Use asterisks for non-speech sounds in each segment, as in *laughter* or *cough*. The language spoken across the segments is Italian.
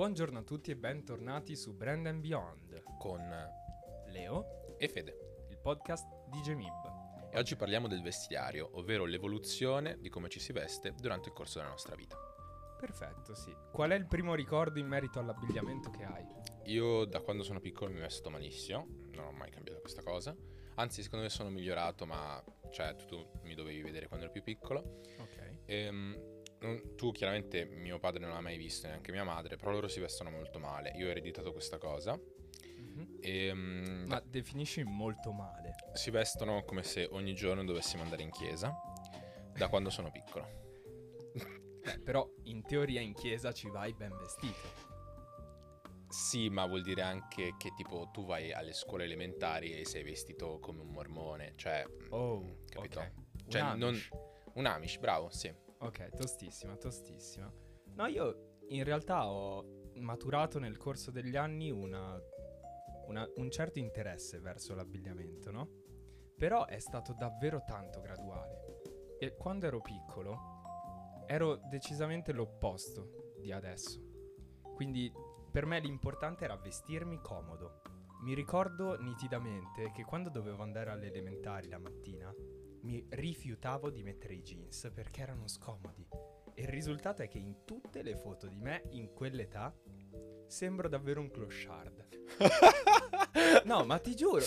Buongiorno a tutti e bentornati su Brand and Beyond con Leo, e Fede. il podcast di Gemib. E oggi parliamo del vestiario, ovvero l'evoluzione di come ci si veste durante il corso della nostra vita. Perfetto, sì. Qual è il primo ricordo in merito all'abbigliamento che hai? Io da quando sono piccolo mi vesto malissimo, non ho mai cambiato questa cosa. Anzi, secondo me sono migliorato, ma cioè tu, tu mi dovevi vedere quando ero più piccolo. Ok. Ehm, non- tu chiaramente mio padre non l'ha mai visto, neanche mia madre, però loro si vestono molto male. Io ho ereditato questa cosa. Mhm. E, mm, Ma definisci molto male. si vestono come se ogni giorno dovessimo andare in chiesa, da quando sono piccolo. Beh, però in teoria in chiesa ci vai ben vestito. Sì, ma vuol dire anche che tipo tu vai alle scuole elementari e sei vestito come un mormone, cioè, Oh, capito? ok. Cioè, Un non- Amish. un Amish, bravo, sì. Ok, tostissima, tostissima. No, io in realtà ho maturato nel corso degli anni una- una- un certo interesse verso l'abbigliamento, no? Però è stato davvero tanto graduale. E quando ero piccolo ero decisamente l'opposto di adesso. Quindi per me l'importante era vestirmi comodo. Mi ricordo nitidamente che quando dovevo andare alle elementari la mattina mi rifiutavo di mettere i jeans perché erano scomodi. E il risultato è che in tutte le foto di me in quell'età sembro davvero un clochard. *laughs* no, ma ti giuro,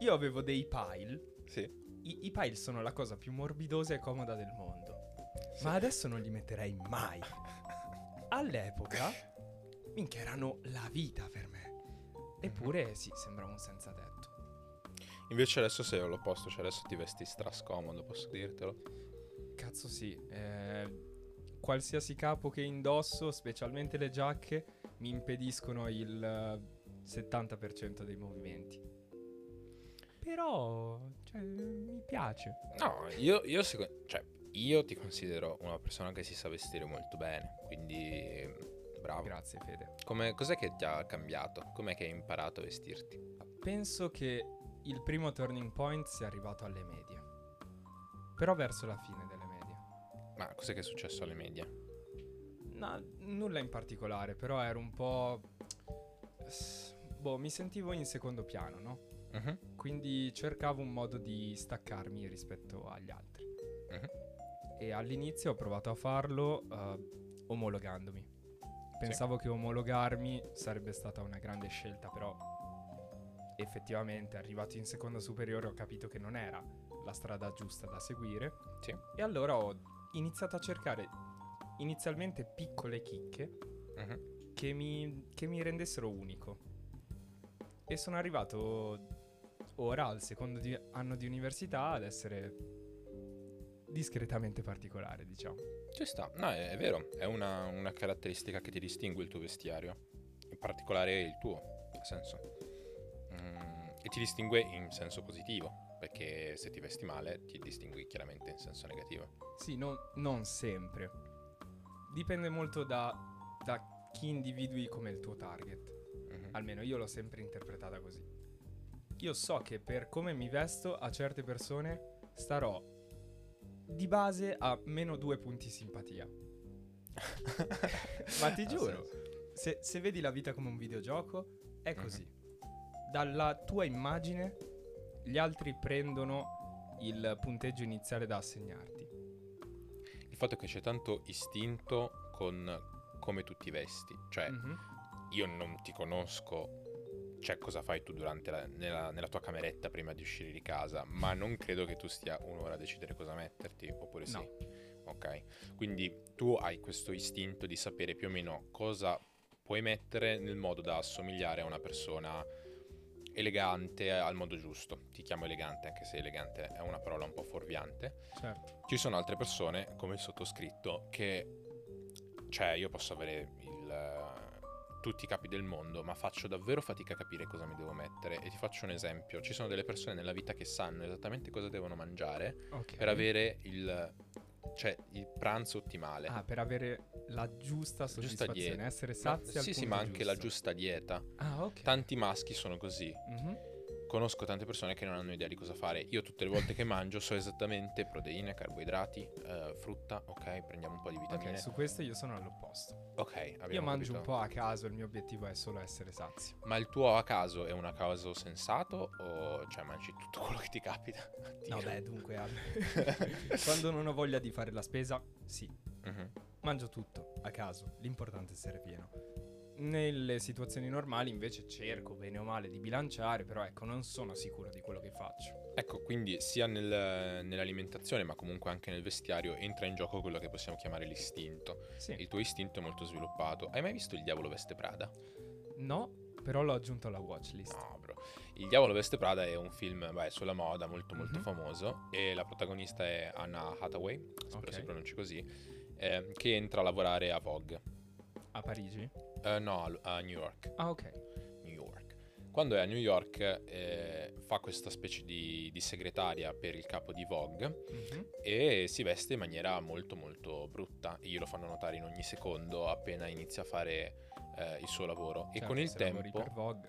io avevo dei pile. Sì. I, i pile sono la cosa più morbidosa e comoda del mondo. Sì. Ma adesso non li metterei mai. *laughs* All'epoca, minchia, erano la vita per me. Eppure, sì, sembrava un senza tetto. Invece adesso sei all'opposto, cioè adesso ti vesti strascomodo, posso dirtelo. Cazzo sì, eh, qualsiasi capo che indosso, specialmente le giacche, mi impediscono il eh, 70% dei movimenti. Però, cioè, mi piace. No, io, io, seco- cioè, io ti considero una persona che si sa vestire molto bene, quindi bravo. Grazie Fede. Come, cos'è che ti ha cambiato? Com'è che hai imparato a vestirti? Penso che il primo turning point sia arrivato alle medie. Però verso la fine delle medie. Ma cos'è che è successo alle medie? No, nulla in particolare, però ero un po'... Boh, mi sentivo in secondo piano, no? Mhm, Quindi cercavo un modo di staccarmi rispetto agli altri. mhm. E all'inizio ho provato a farlo eh, omologandomi. Pensavo che omologarmi sarebbe stata una grande scelta, però effettivamente arrivato in seconda superiore ho capito che non era la strada giusta da seguire. Sì. E allora ho iniziato a cercare inizialmente piccole chicche mhm. che mi, che mi rendessero unico. E sono arrivato ora al secondo di- anno di università ad essere discretamente particolare, diciamo. Ci sta, no, è, è vero, è una, una caratteristica che ti distingue il tuo vestiario, in particolare il tuo, nel senso. E ti distingue in senso positivo, perché se ti vesti male ti distingui chiaramente in senso negativo. Sì, non, non sempre. Dipende molto da, da chi individui come il tuo target. Mhm. Almeno io l'ho sempre interpretata così. Io so che per come mi vesto a certe persone starò di base a meno due punti simpatia. *laughs* *laughs* Ma ti giuro, se, se vedi la vita come un videogioco, è Mhm. così. Dalla tua immagine, gli altri prendono il punteggio iniziale da assegnarti. Il fatto è che c'è tanto istinto con come tu ti vesti, cioè Mhm. io non ti conosco, cioè cosa fai tu durante la, nella, nella tua cameretta prima di uscire di casa, ma non credo che tu stia un'ora a decidere cosa metterti, oppure sì. No. Ok, quindi tu hai questo istinto di sapere più o meno cosa puoi mettere nel modo da assomigliare a una persona elegante al modo giusto. Ti chiamo elegante anche se elegante è una parola un po' fuorviante. Certo. Ci sono altre persone, come il sottoscritto, che... Cioè, io posso avere il, tutti i capi del mondo, ma faccio davvero fatica a capire cosa mi devo mettere. E ti faccio un esempio. Ci sono delle persone nella vita che sanno esattamente cosa devono mangiare Ok. per avere il... Cioè, il pranzo ottimale. Ah, per avere la giusta Giusta soddisfazione, dieta. essere Ma- sazi al sì, sì, ma anche la giusta dieta. Ah, ok. Tanti maschi sono così. Mhm. Conosco tante persone che non hanno idea di cosa fare. Io tutte le volte che mangio so esattamente proteine, carboidrati, eh, frutta, ok, prendiamo un po' di vitamine. Ok, su questo io sono all'opposto. Ok, Io mangio un capito. po' a caso, il mio obiettivo è solo essere sazio. Ma il tuo a caso è un a caso sensato o cioè mangi tutto quello che ti capita? *laughs* No, beh, dunque, *laughs* *laughs* quando non ho voglia di fare la spesa, sì, Mhm. Mangio tutto a caso. L'importante è essere pieno. Nelle situazioni normali, invece, cerco bene o male di bilanciare, però ecco, non sono sicuro di quello che faccio. Ecco, quindi sia nel- nell'alimentazione ma comunque anche nel vestiario entra in gioco quello che possiamo chiamare l'istinto. Sì. Il tuo istinto è molto sviluppato. Hai mai visto Il Diavolo Veste Prada? No, però l'ho aggiunto alla watchlist. No, bro. Il Diavolo Veste Prada è un film beh, sulla moda molto molto Mhm. famoso e la protagonista è Anna Hathaway, spero Ok. si pronunci così, eh, che entra a lavorare a Vogue. A Parigi? Eh, no, a New York. Ah, ok. New York. Quando è a New York eh, fa questa specie di, di segretaria per il capo di Vogue Mhm. e si veste in maniera molto molto brutta e glielo fanno notare in ogni secondo appena inizia a fare eh, il suo lavoro e Certo, con il tempo per Vogue.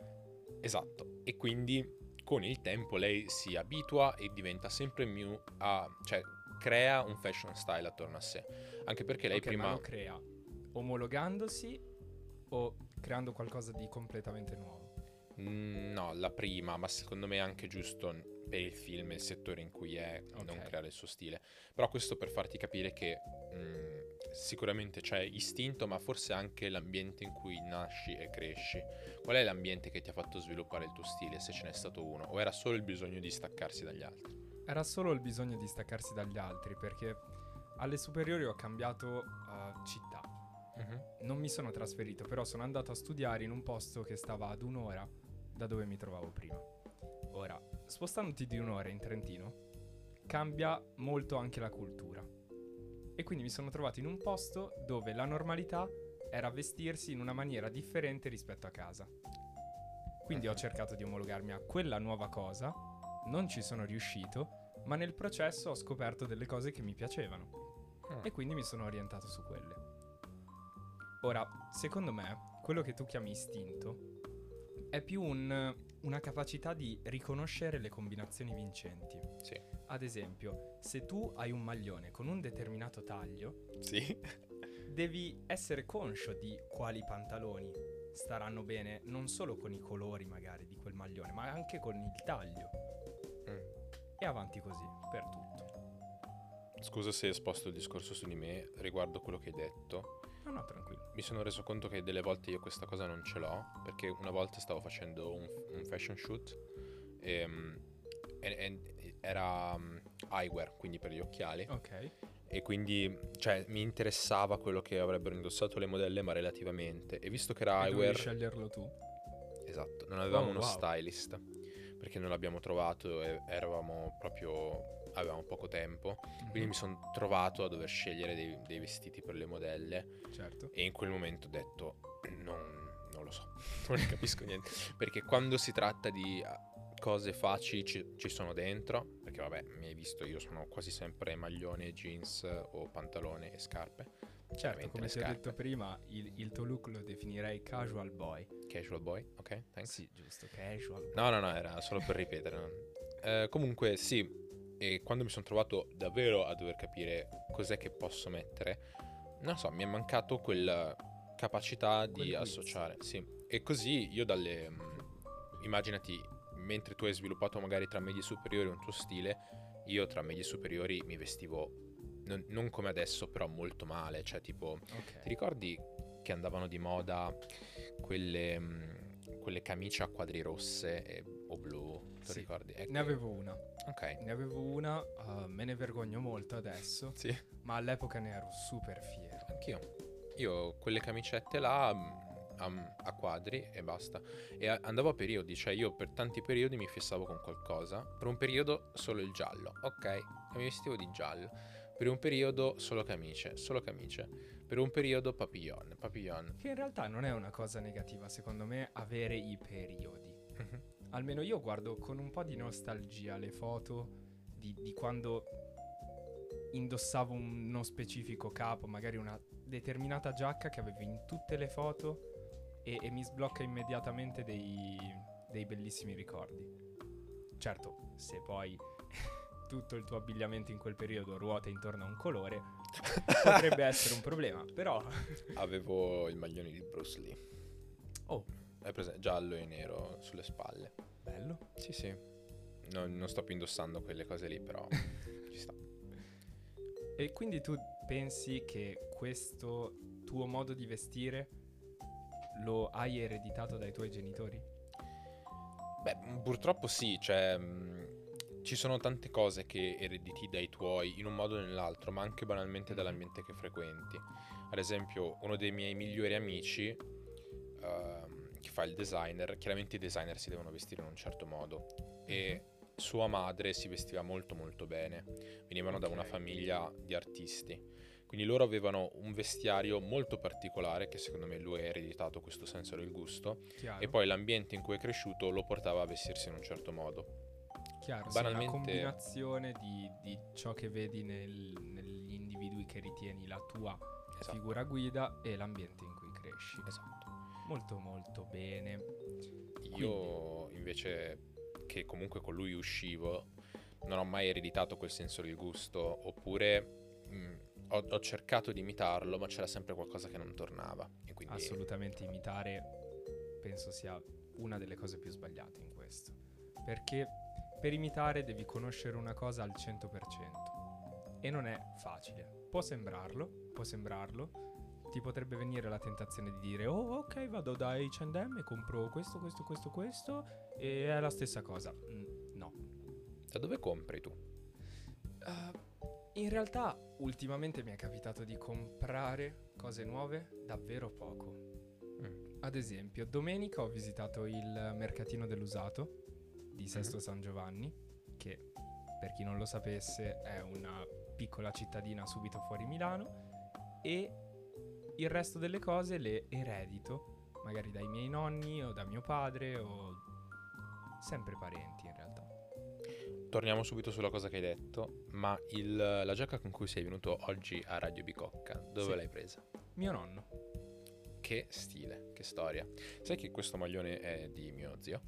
esatto e quindi con il tempo lei si abitua e diventa sempre più a cioè crea un fashion style attorno a sé anche perché lei Ok, ma prima lo crea omologandosi o creando qualcosa di completamente nuovo? Mm, No, la prima, ma secondo me è anche giusto per il film e il settore in cui è non Ok. creare il suo stile. Però questo per farti capire che mm, sicuramente c'è istinto, ma forse anche l'ambiente in cui nasci e cresci. Qual è l'ambiente che ti ha fatto sviluppare il tuo stile, se ce n'è stato uno? O era solo il bisogno di staccarsi dagli altri? Era solo il bisogno di staccarsi dagli altri perché alle superiori ho cambiato eh, città. Non mi sono trasferito, però sono andato a studiare in un posto che stava ad un'ora da dove mi trovavo prima. Ora, spostandoti di un'ora in Trentino, cambia molto anche la cultura. E quindi mi sono trovato in un posto dove la normalità era vestirsi in una maniera differente rispetto a casa. Quindi ho cercato di omologarmi a quella nuova cosa, non ci sono riuscito, ma nel processo ho scoperto delle cose che mi piacevano Mm. e quindi mi sono orientato su quelle. Ora, secondo me, quello che tu chiami istinto è più un- una capacità di riconoscere le combinazioni vincenti. Sì. Ad esempio, se tu hai un maglione con un determinato taglio, Sì. devi essere conscio di quali pantaloni staranno bene non solo con i colori magari di quel maglione, ma anche con il taglio. E avanti così, per tutto. Scusa se sposto il discorso su di me riguardo quello che hai detto. No, no, tranquillo. Mi sono reso conto che delle volte io questa cosa non ce l'ho, perché una volta stavo facendo un, un fashion shoot e, mm, e- e- era mm, eyewear, quindi per gli occhiali, Ok. e quindi cioè, mi interessava quello che avrebbero indossato le modelle, ma relativamente. E visto che era E eyewear, sceglierlo tu. esatto, non avevamo Oh, uno wow. stylist, perché non l'abbiamo trovato e eravamo proprio... avevamo poco tempo, quindi mi sono trovato a dover scegliere dei- dei vestiti per le modelle. Certo. E in quel momento ho detto, non, non lo so, *laughs* non ne capisco niente. Perché quando si tratta di ah, cose facili ci, ci sono dentro, perché vabbè, mi hai visto, io sono quasi sempre maglione, jeans o pantalone e scarpe. Certo, come ti ho detto prima, il, il tuo look lo definirei casual boy. Casual boy, ok, thanks. Sì, giusto, casual boy. No, no, no, era solo per ripetere. Eh, comunque sì, e quando mi sono trovato davvero a dover capire cos'è che posso mettere, non so, mi è mancato quella capacità di Quel quiz. associare. Sì. E così io dalle... mm, immaginati, mentre tu hai sviluppato magari tra medie superiori un tuo stile, io tra medie superiori mi vestivo non, non come adesso, però molto male. Cioè, tipo, ti Ok. ricordi che andavano di moda quelle, mm, quelle camicie a quadri rosse e- o blu? Ti Sì. ricordi? Ecco. Ne avevo una. Ok. Ne avevo una, uh, me ne vergogno molto adesso, Sì, ma all'epoca ne ero super fiero. anch'io. Io quelle camicette là mm, a, a quadri e basta. E a- andavo a periodi, cioè io per tanti periodi mi fissavo con qualcosa. Per un periodo solo il giallo, ok? E mi vestivo di giallo. Per un periodo solo camicie, solo camicie. Per un periodo papillon, papillon. Che in realtà non è una cosa negativa, secondo me, avere i periodi. Mhm. Almeno io guardo con un po' di nostalgia le foto di, di quando indossavo uno specifico capo, magari una determinata giacca che avevo in tutte le foto e, e mi sblocca immediatamente dei, dei bellissimi ricordi. Certo, se poi tutto il tuo abbigliamento in quel periodo ruota intorno a un colore, *laughs* potrebbe essere un problema, però... *laughs* Avevo il maglione di Bruce Lee. Oh, Hai presente? Giallo e nero sulle spalle. bello. Sì, sì. Non, non sto più indossando quelle cose lì, però *laughs* ci sta. E quindi tu pensi che questo tuo modo di vestire lo hai ereditato dai tuoi genitori? Beh, purtroppo sì, cioè mh, ci sono tante cose che erediti dai tuoi in un modo o nell'altro, ma anche banalmente dall'ambiente che frequenti. Ad esempio, uno dei miei migliori amici, ehm, che fa il designer, chiaramente i designer si devono vestire in un certo modo e sua madre si vestiva molto molto bene, venivano da una famiglia di artisti. Quindi loro avevano un vestiario molto particolare che secondo me lui ha ereditato questo senso del gusto Chiaro? e poi l'ambiente in cui è cresciuto lo portava a vestirsi in un certo modo. Chiaro, sì, banalmente- una combinazione di, di ciò che vedi nel- negli individui che ritieni la tua Esatto. figura guida e l'ambiente in cui cresci. Esatto. Molto molto bene. Io invece che comunque con lui uscivo non ho mai ereditato quel senso del gusto oppure mh, ho, ho cercato di imitarlo ma c'era sempre qualcosa che non tornava quindi Assolutamente imitare penso sia una delle cose più sbagliate in questo. Perché per imitare devi conoscere una cosa al 100% e non è facile. Può sembrarlo, può sembrarlo. Ti potrebbe venire la tentazione di dire "Oh, ok, vado da H&M e compro questo, questo, questo, questo" e è la stessa cosa. Mm, no. da dove compri tu? Uh, in realtà ultimamente mi è capitato di comprare cose nuove davvero poco. Mm. Ad esempio, domenica ho visitato il mercatino dell'usato di Sesto San Giovanni, che per chi non lo sapesse è una piccola cittadina subito fuori Milano e il resto delle cose le eredito, magari dai miei nonni o da mio padre o sempre parenti in realtà. Torniamo subito sulla cosa che hai detto, ma il- la giacca con cui sei venuto oggi a Radio Bicocca, dove Sì. l'hai presa? Mio nonno. Che stile, che storia. Sai che questo maglione è di mio zio?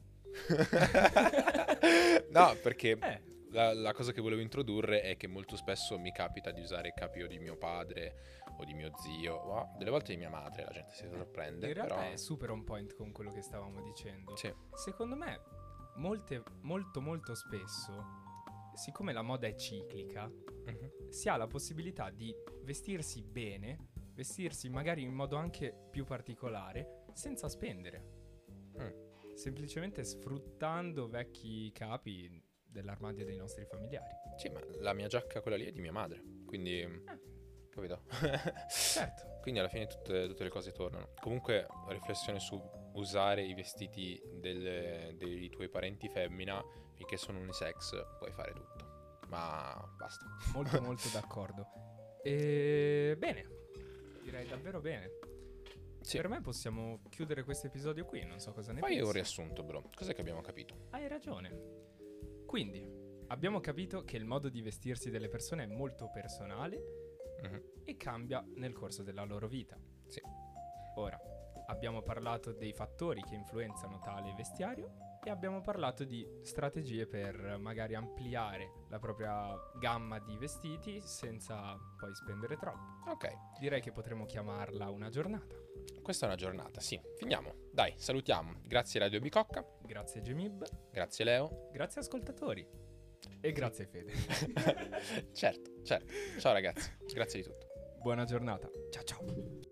*laughs* no, perché Eh, la, la cosa che volevo introdurre è che molto spesso mi capita di usare il capi o di mio padre o di mio zio, o delle volte di mia madre, la gente si sorprende. in realtà però... è super on point con quello che stavamo dicendo. Sì, Secondo me, molte, molto molto spesso, siccome la moda è ciclica, mhm, si ha la possibilità di vestirsi bene, vestirsi magari in modo anche più particolare, senza spendere. Semplicemente sfruttando vecchi capi dell'armadio dei nostri familiari. Sì, ma la mia giacca, quella lì, è di mia madre, quindi... Capito? Certo. *laughs* Quindi alla fine tutte, tutte le cose tornano. Comunque, riflessione su usare i vestiti del- dei tuoi parenti femmina finché sono unisex, puoi fare tutto. Ma basta. Molto molto *laughs* d'accordo. E bene, direi davvero bene. Sì. Per me possiamo chiudere questo episodio qui, non so cosa ne Fai pensi. un riassunto, bro. Cos'è che abbiamo capito? Hai ragione. Quindi, abbiamo capito che il modo di vestirsi delle persone è molto personale Mhm. e cambia nel corso della loro vita. Sì. Ora, abbiamo parlato dei fattori che influenzano tale vestiario e abbiamo parlato di strategie per magari ampliare la propria gamma di vestiti senza poi spendere troppo. Ok, Direi che potremmo chiamarla una giornata. Questa è una giornata, sì. Finiamo. Dai, salutiamo. Grazie Radio Bicocca, Grazie Gemib, grazie Leo. grazie ascoltatori e grazie Fede. *laughs* certo, certo. Ciao ragazzi, grazie di tutto. Buona giornata. Ciao ciao.